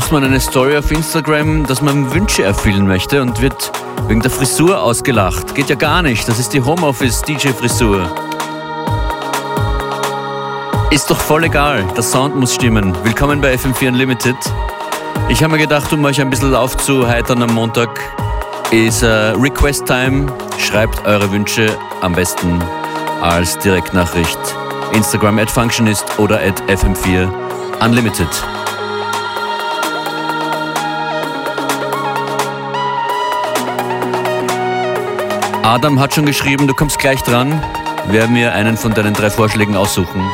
macht man eine Story auf Instagram, dass man Wünsche erfüllen möchte und wird wegen der Frisur ausgelacht. Geht ja gar nicht, das ist die Homeoffice-DJ-Frisur. Ist doch voll egal, der Sound muss stimmen. Willkommen bei FM4 Unlimited. Ich habe mir gedacht, um euch ein bisschen aufzuheitern am Montag, ist äh, Request Time. Schreibt eure Wünsche am besten als Direktnachricht. Instagram at Functionist oder at FM4 Unlimited. Adam hat schon geschrieben, du kommst gleich dran. Wer mir einen von deinen drei Vorschlägen aussuchen.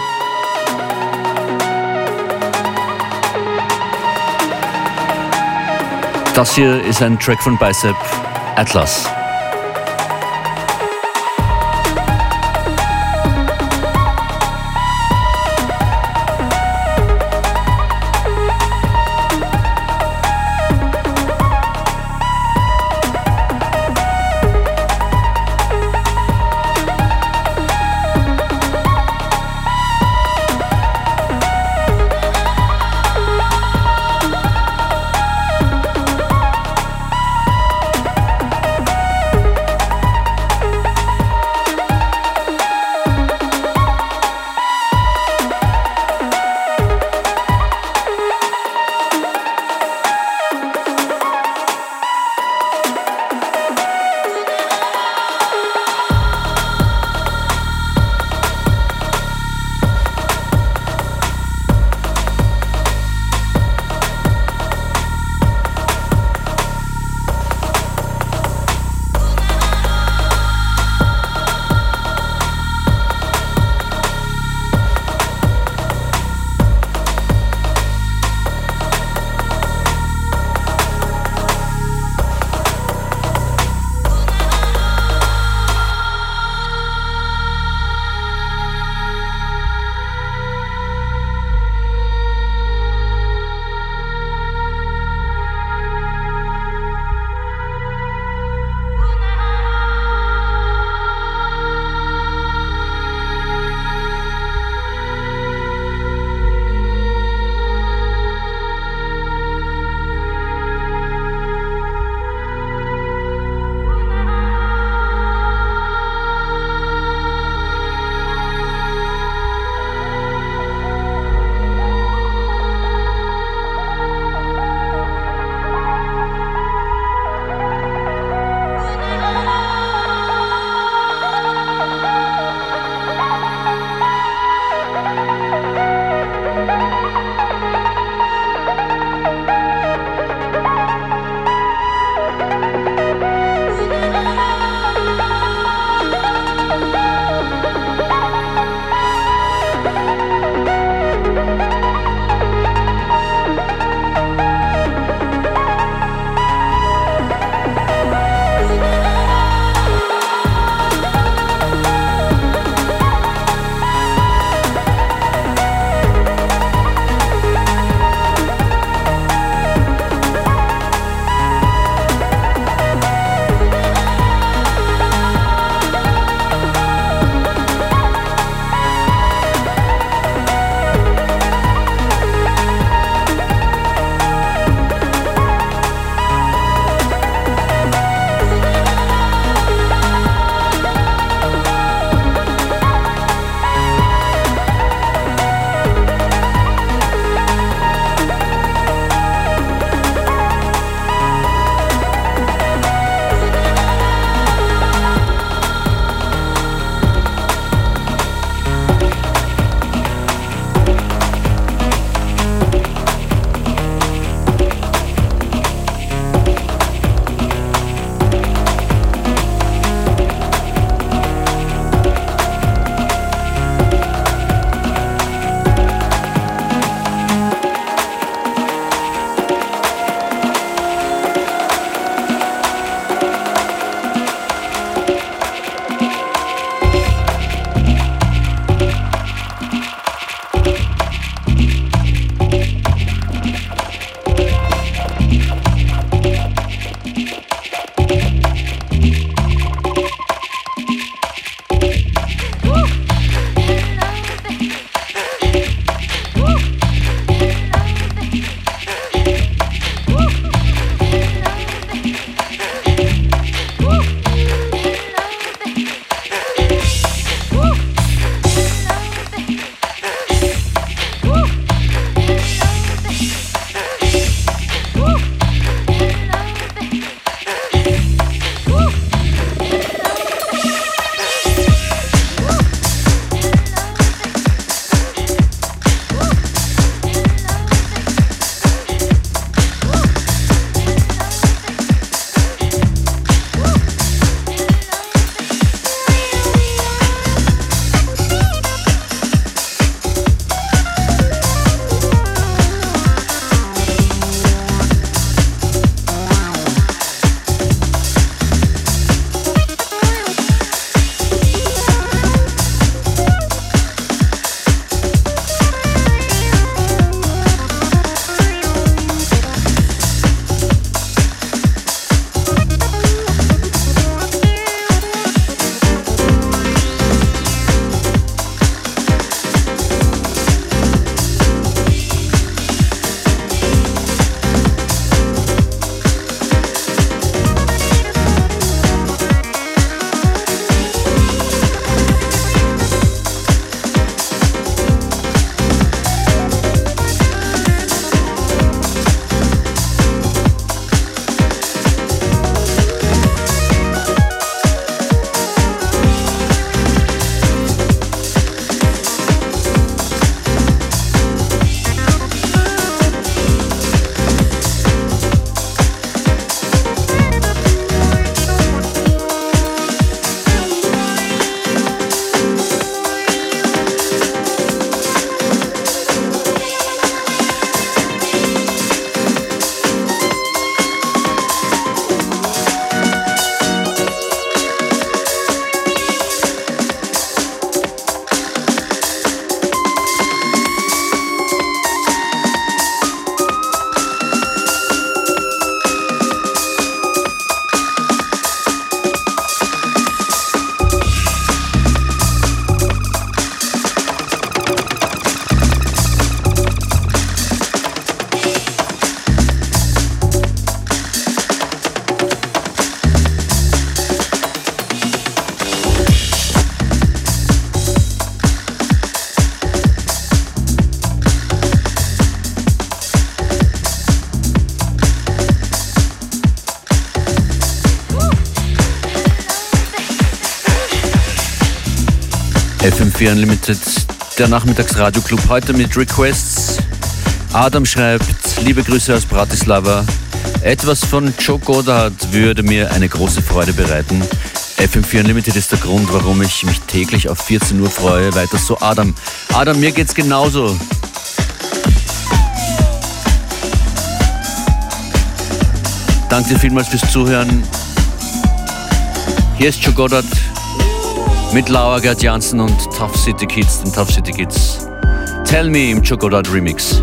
Das hier ist ein Track von Bicep Atlas. FM4 Unlimited, der Nachmittagsradioclub heute mit Requests. Adam schreibt, liebe Grüße aus Bratislava. Etwas von Joe Goddard würde mir eine große Freude bereiten. FM4 Unlimited ist der Grund, warum ich mich täglich auf 14 Uhr freue. Weiter so, Adam. Adam, mir geht's genauso. Danke vielmals fürs Zuhören. Hier ist Joe Goddard mit Laura Gerd Jansen und Tough City Kids, den Tough City Kids. Tell Me im Goddard Remix.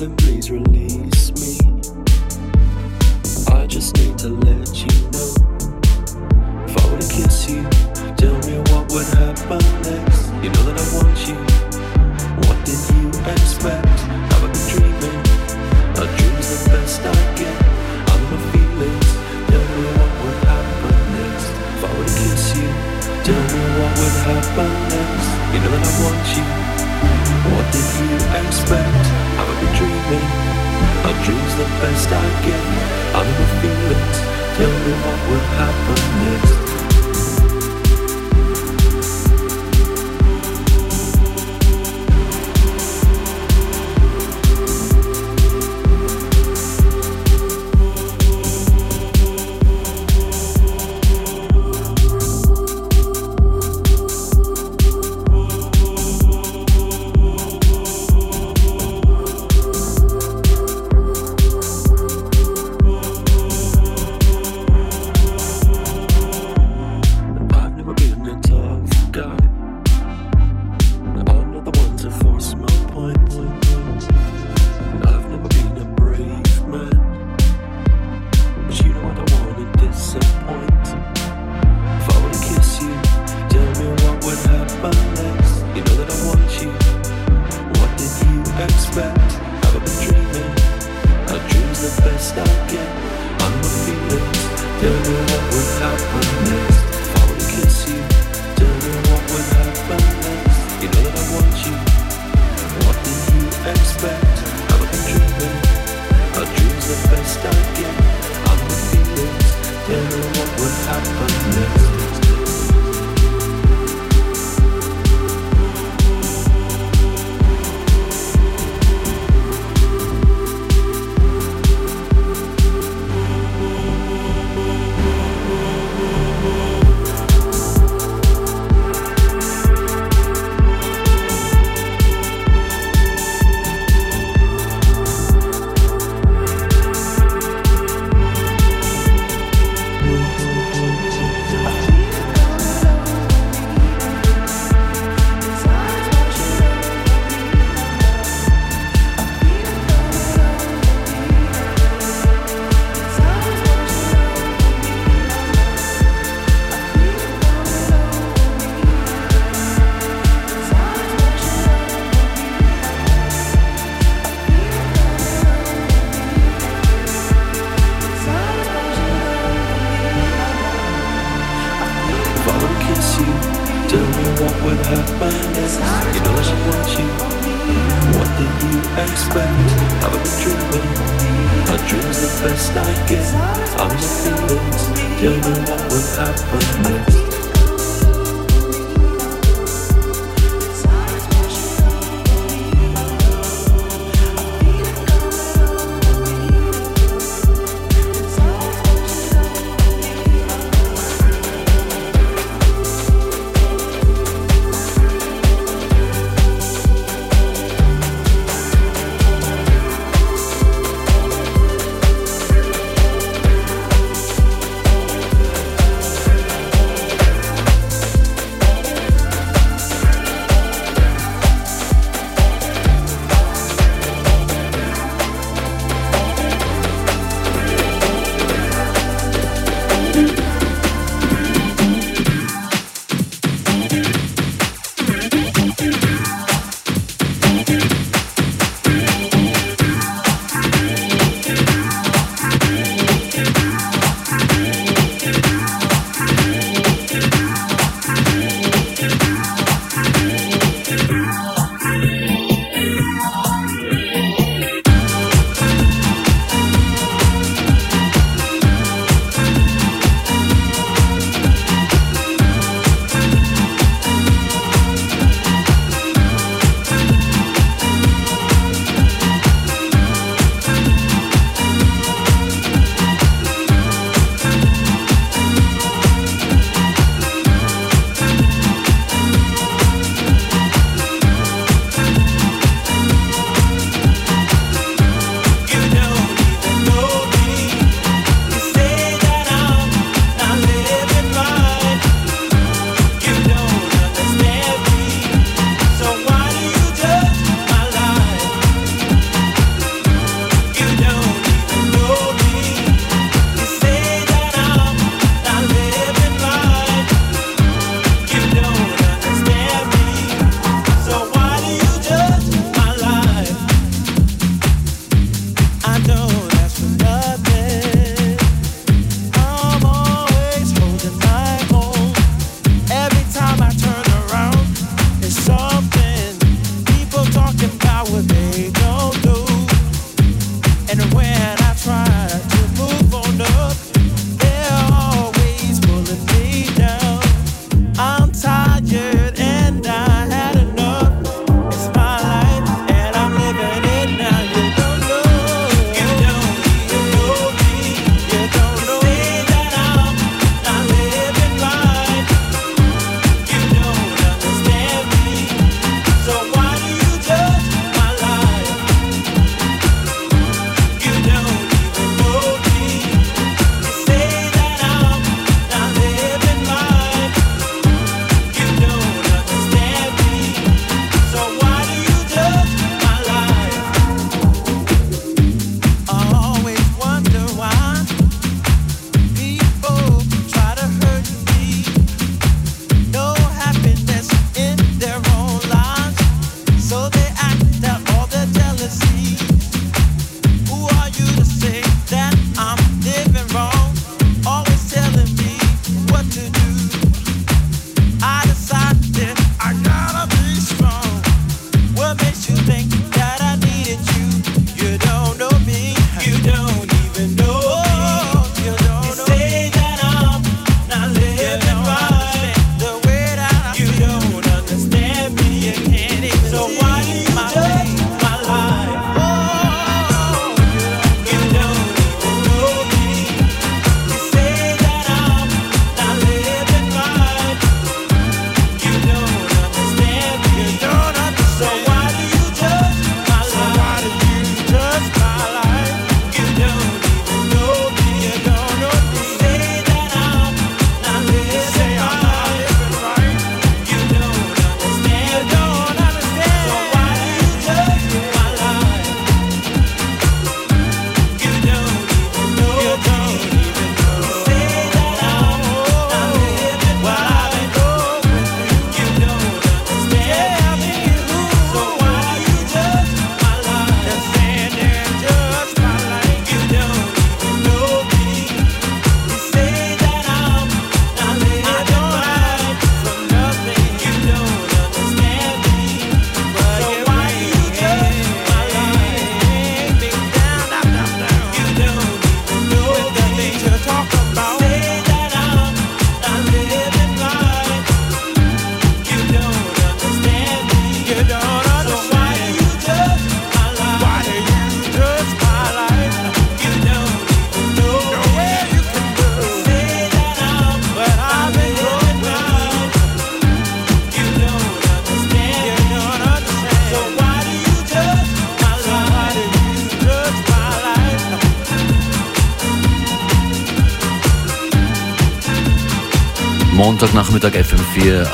Darling, please release me. I just need to let you know. If I were to kiss you, tell me what would happen next. You know that I want you. What did you expect? Have I been dreaming? A dream's the best I get. I'm my feelings. Tell me what would happen next. If I were to kiss you, tell me what would happen next. You know that I want you. What did you expect? could treat. Our dream's the best I get. I'm we feel it. Tell me what will happen next.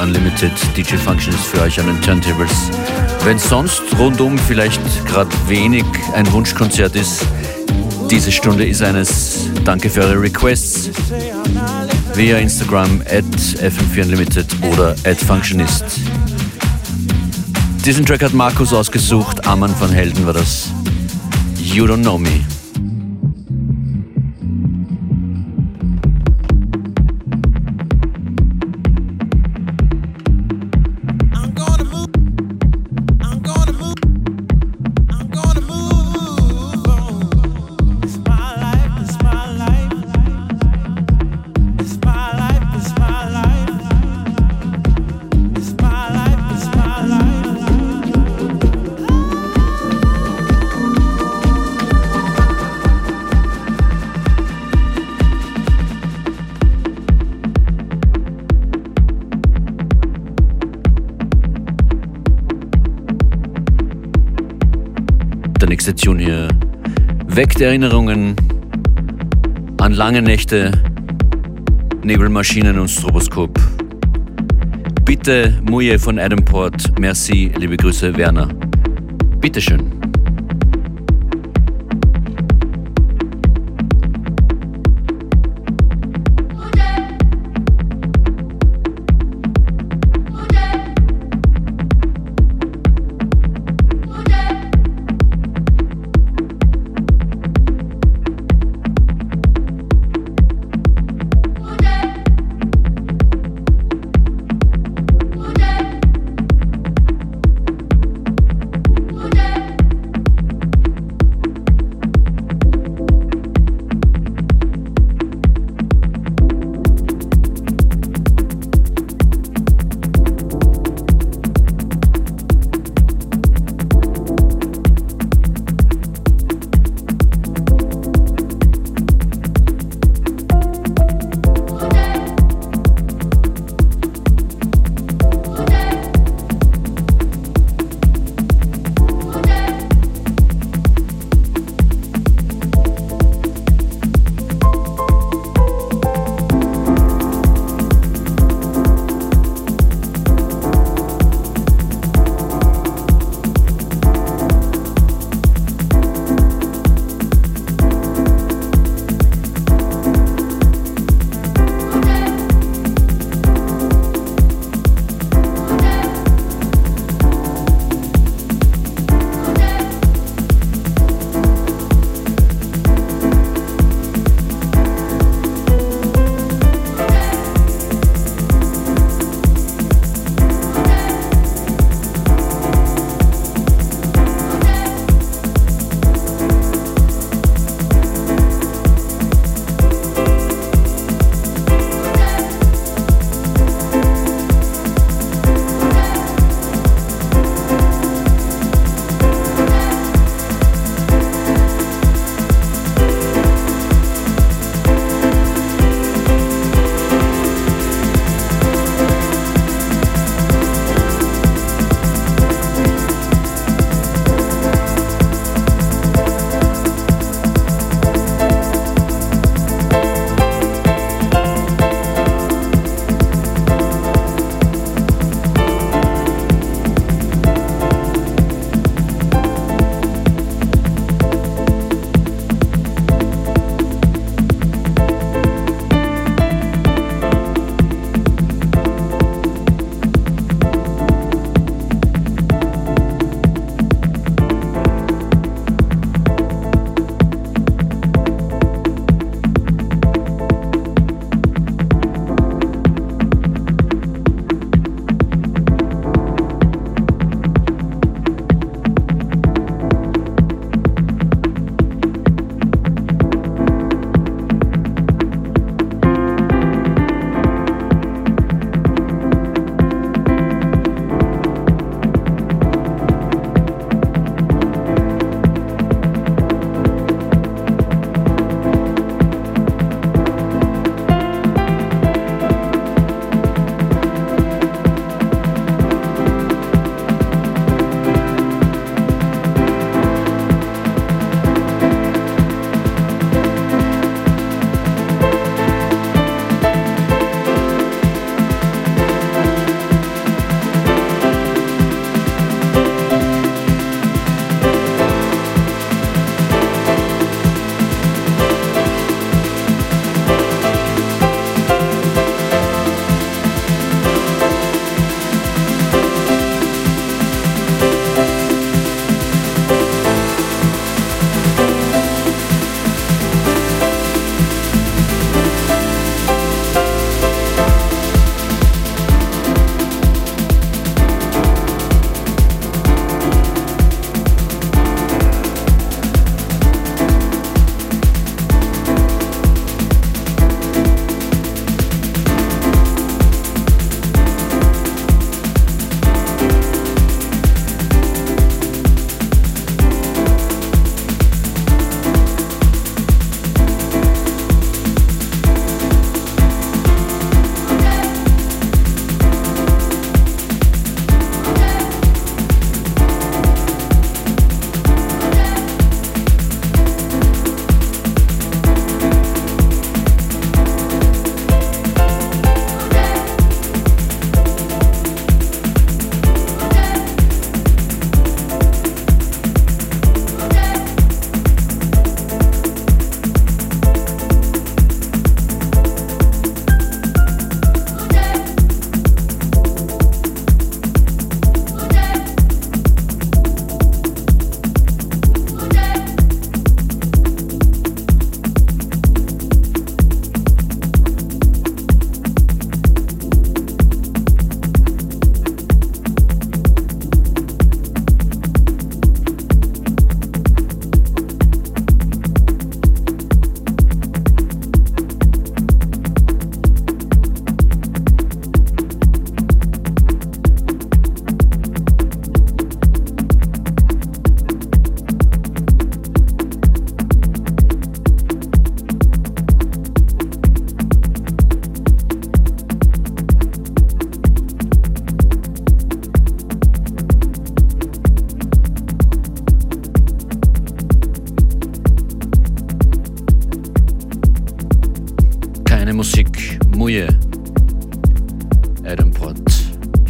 Unlimited DJ Function ist für euch an den Turntables. Wenn sonst rundum vielleicht gerade wenig ein Wunschkonzert ist, diese Stunde ist eines. Danke für eure Requests via Instagram at FM4 Unlimited oder at Functionist. Diesen Track hat Markus ausgesucht, Amann von Helden war das. You Don't Know Me. Weckt Erinnerungen an lange Nächte, Nebelmaschinen und Stroboskop. Bitte Muje von Adam Port, merci, liebe Grüße Werner. Bitteschön.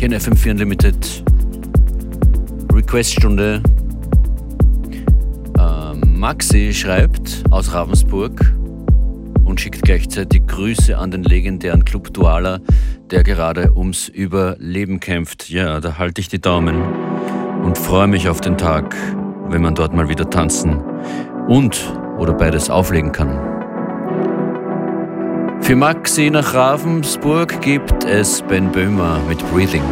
In FM4 Unlimited. Requeststunde. Ähm, Maxi schreibt aus Ravensburg und schickt gleichzeitig Grüße an den legendären Club Duala, der gerade ums Überleben kämpft. Ja, da halte ich die Daumen und freue mich auf den Tag, wenn man dort mal wieder tanzen und oder beides auflegen kann. Für Maxi nach Ravensburg gibt es Ben Böhmer mit. Breathing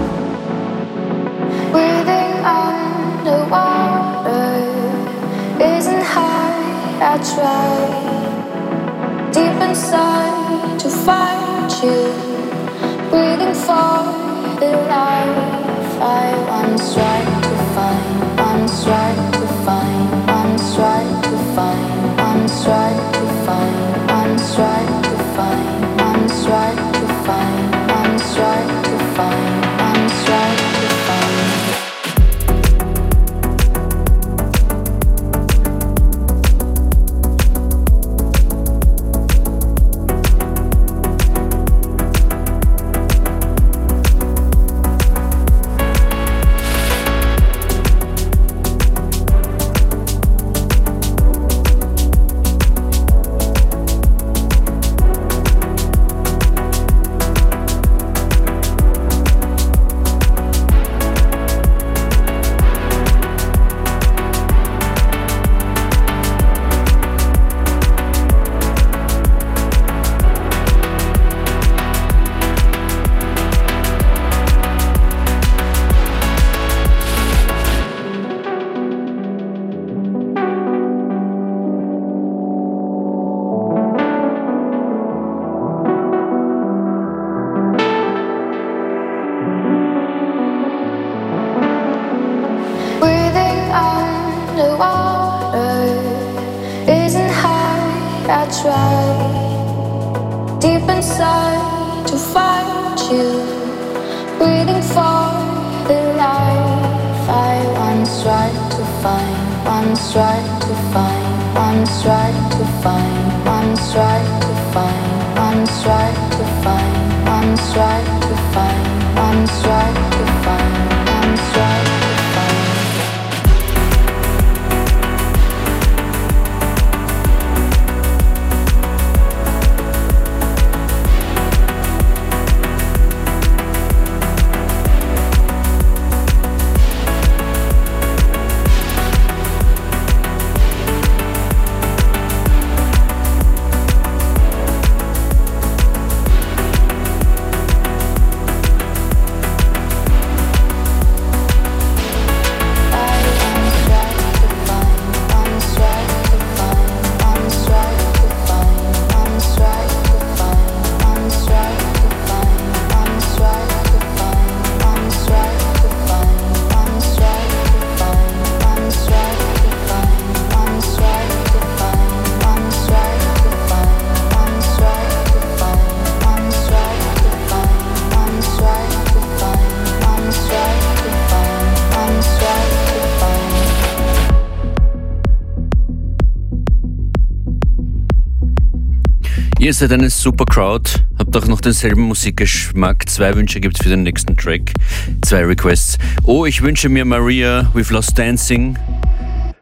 Ihr seid eine super Crowd, habt auch noch denselben Musikgeschmack. Zwei Wünsche gibt's für den nächsten Track, zwei Requests. Oh, ich wünsche mir Maria We've Lost Dancing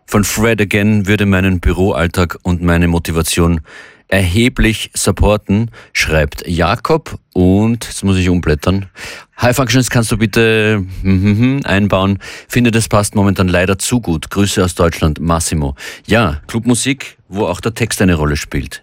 von Fred Again würde meinen Büroalltag und meine Motivation erheblich supporten, schreibt Jakob. Und jetzt muss ich umblättern. High Functions kannst du bitte mhm, einbauen. Finde, das passt momentan leider zu gut. Grüße aus Deutschland, Massimo. Ja, Clubmusik, wo auch der Text eine Rolle spielt.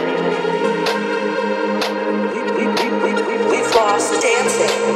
across the dancing.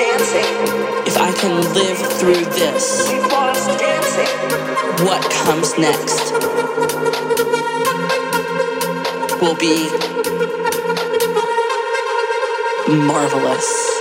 If I can live through this, what comes next will be marvelous.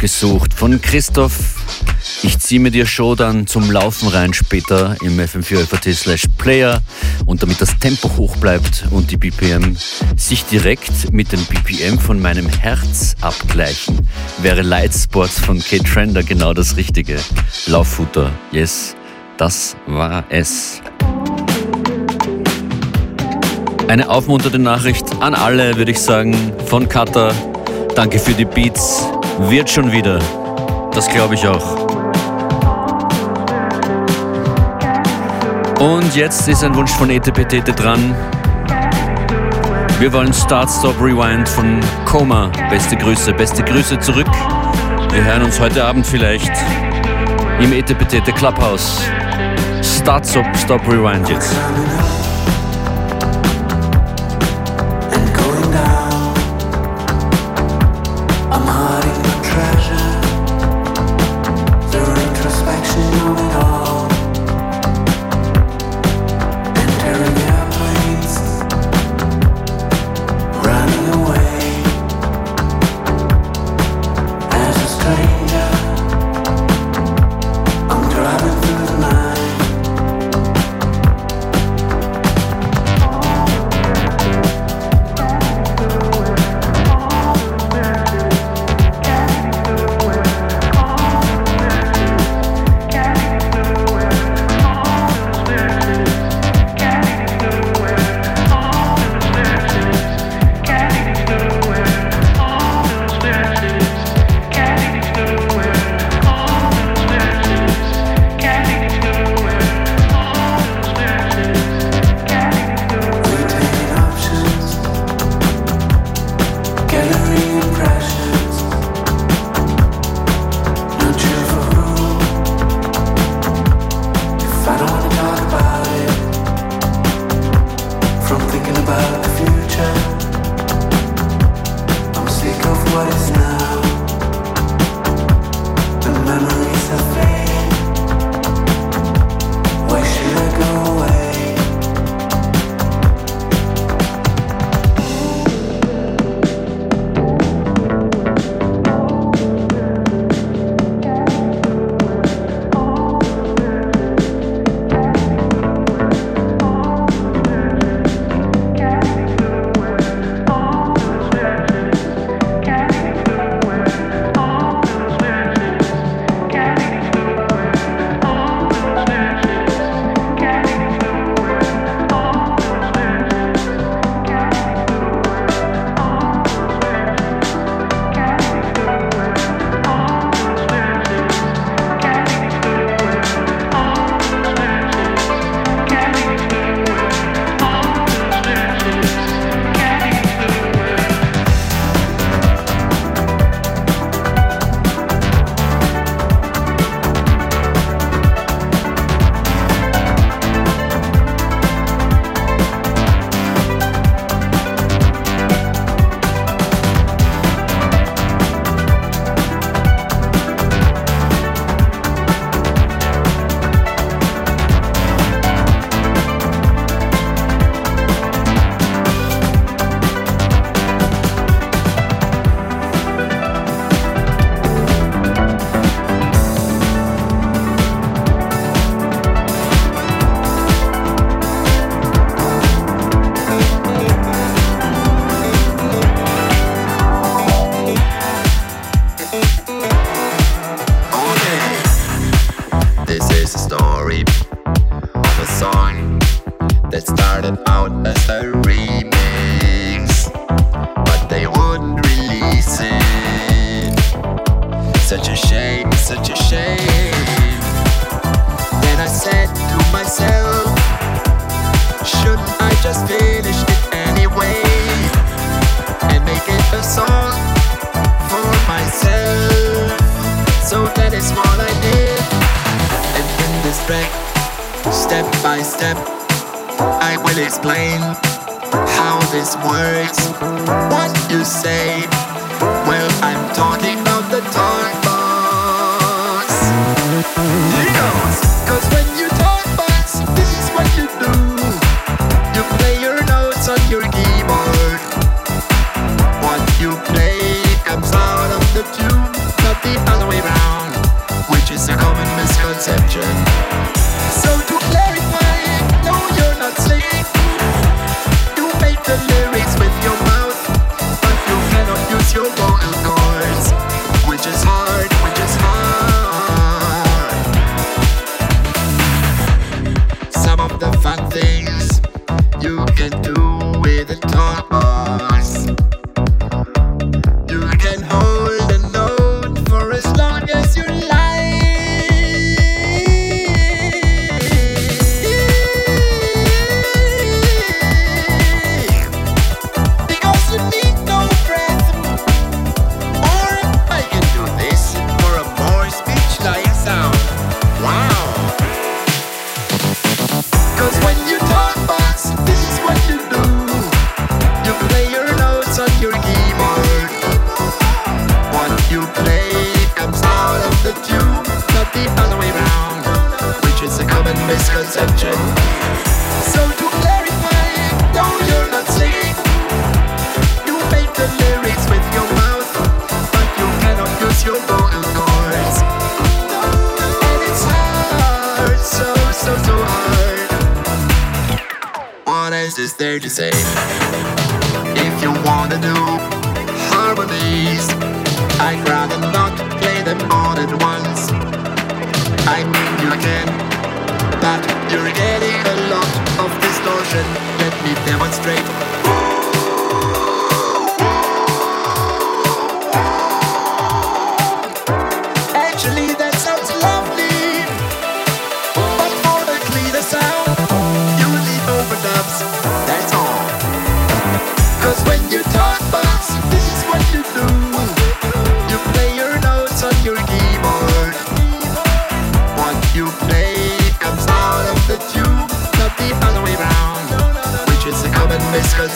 rausgesucht von Christoph. Ich ziehe mir die Show dann zum Laufen rein später im FM4FAT slash Player und damit das Tempo hoch bleibt und die BPM sich direkt mit dem BPM von meinem Herz abgleichen, wäre Light Sports von Kate Trender genau das Richtige. Lauffutter, yes, das war es. Eine aufmunternde Nachricht an alle, würde ich sagen, von Kata. Danke für die Beats. Wird schon wieder. Das glaube ich auch. Und jetzt ist ein Wunsch von ETPTT dran. Wir wollen Start, Stop, Rewind von Koma. Beste Grüße, beste Grüße zurück. Wir hören uns heute Abend vielleicht im ETPTT Clubhouse. Start, Stop, Stop, Rewind jetzt. respect. Step by step, I will explain how this works. What you say? Well, I'm talking about the toy box. Here goes. Cause when you talk box, this is what you do. so, so hard. What else there to say? If you wanna do harmonies, I'd rather not play them all at once. I mean, you can, but you're getting a lot of distortion. Let me demonstrate.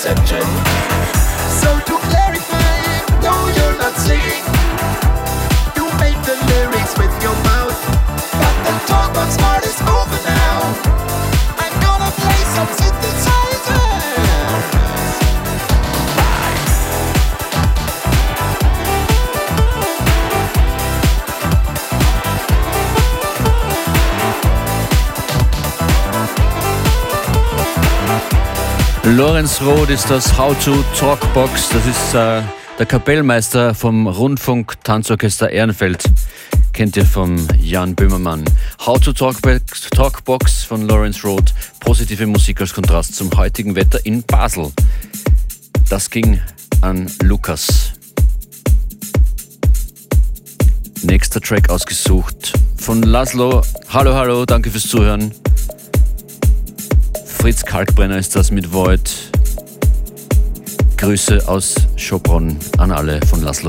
section Lorenz Roth ist das How to Talkbox. Das ist äh, der Kapellmeister vom Rundfunk Tanzorchester Ehrenfeld. Kennt ihr vom Jan Böhmermann. How to Talkbox, Talkbox von Lorenz Roth. Positive Musik als Kontrast zum heutigen Wetter in Basel. Das ging an Lukas. Nächster Track ausgesucht von Laszlo. Hallo, hallo, danke fürs Zuhören. Fritz Kalkbrenner ist das mit Void. Grüße aus Schopron an alle von Laszlo.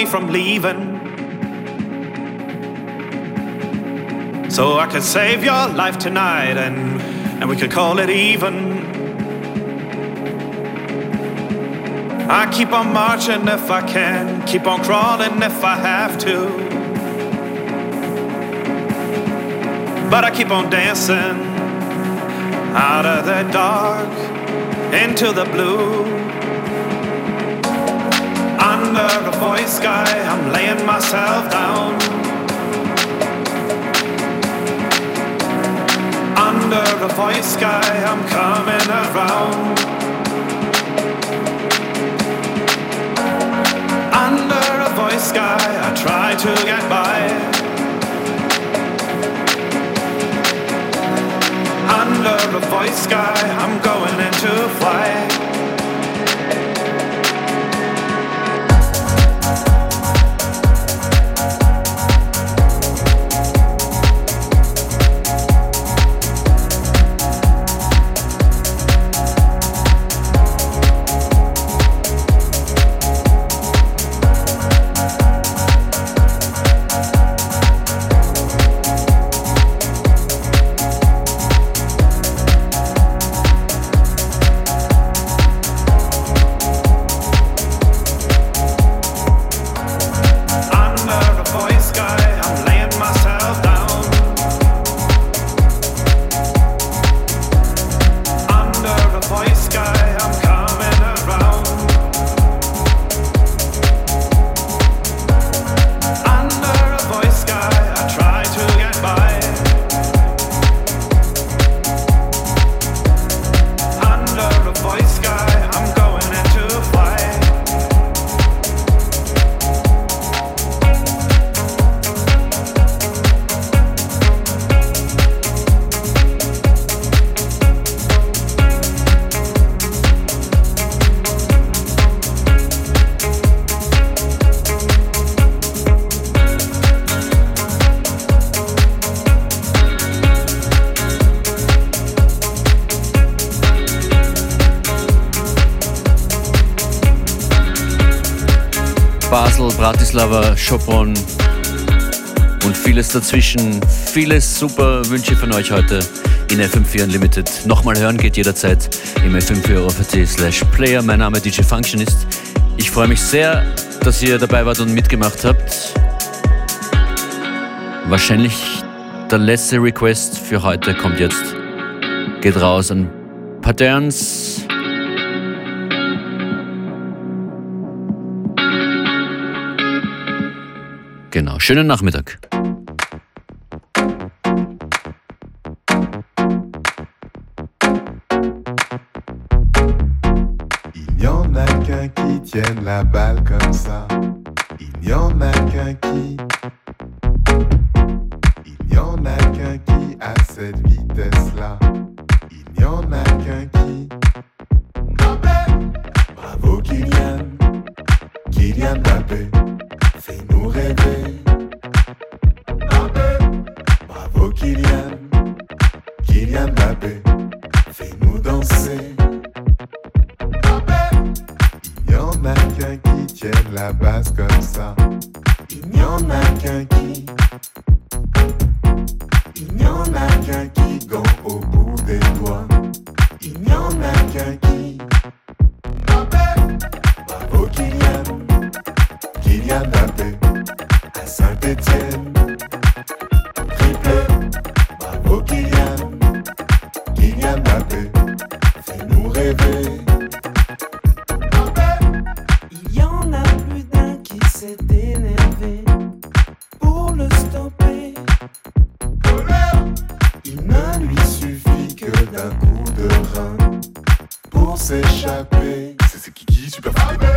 Me from leaving. So I could save your life tonight and, and we could call it even. I keep on marching if I can, keep on crawling if I have to. But I keep on dancing out of the dark into the blue. Under a voice sky, I'm laying myself down. Under a voice sky, I'm coming around. Bratislava, Chopin und vieles dazwischen. Vieles super Wünsche von euch heute in FM4 Unlimited. Nochmal hören geht jederzeit im fm4 slash player. Mein Name DJ Functionist. Ich freue mich sehr, dass ihr dabei wart und mitgemacht habt. Wahrscheinlich der letzte Request für heute kommt jetzt. Geht raus an Patterns Genau, schönen Nachmittag. Il n'y en a qu'un qui tienne la balle comme ça. Il n'y en a qu'un qui. Il n'y en a qu'un qui a cette vitesse-là. Il n'y en a qu'un qui. Bravo Kylian, Kylian Mbappé, fais-nous rêver. Kylian, Kylian Mbappé, fais-nous danser. Il n'y en a qu'un qui tienne la base comme ça. Il n'y en a qu'un qui. Il n'y en a qu'un qui gant au bout des doigts. s'est énervé pour le stopper. Il ne lui suffit que d'un coup de rein pour s'échapper. C'est ce qui dit super fort.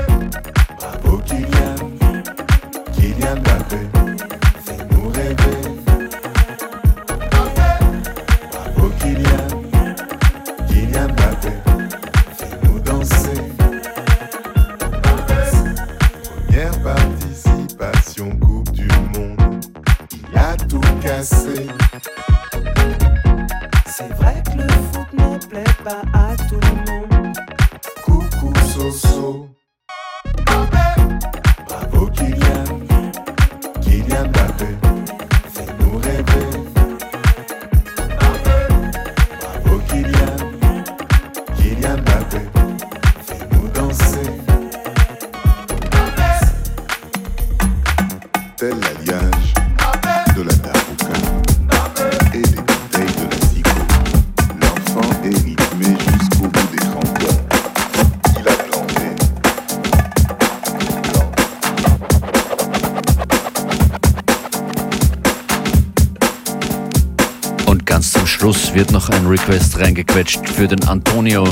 Wird noch ein Request reingequetscht für den Antonio,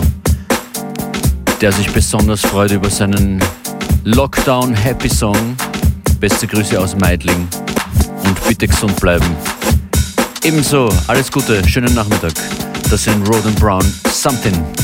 der sich besonders freut über seinen Lockdown Happy Song. Beste Grüße aus Meidling und bitte gesund bleiben. Ebenso, alles Gute, schönen Nachmittag. Das sind Roden Brown Something.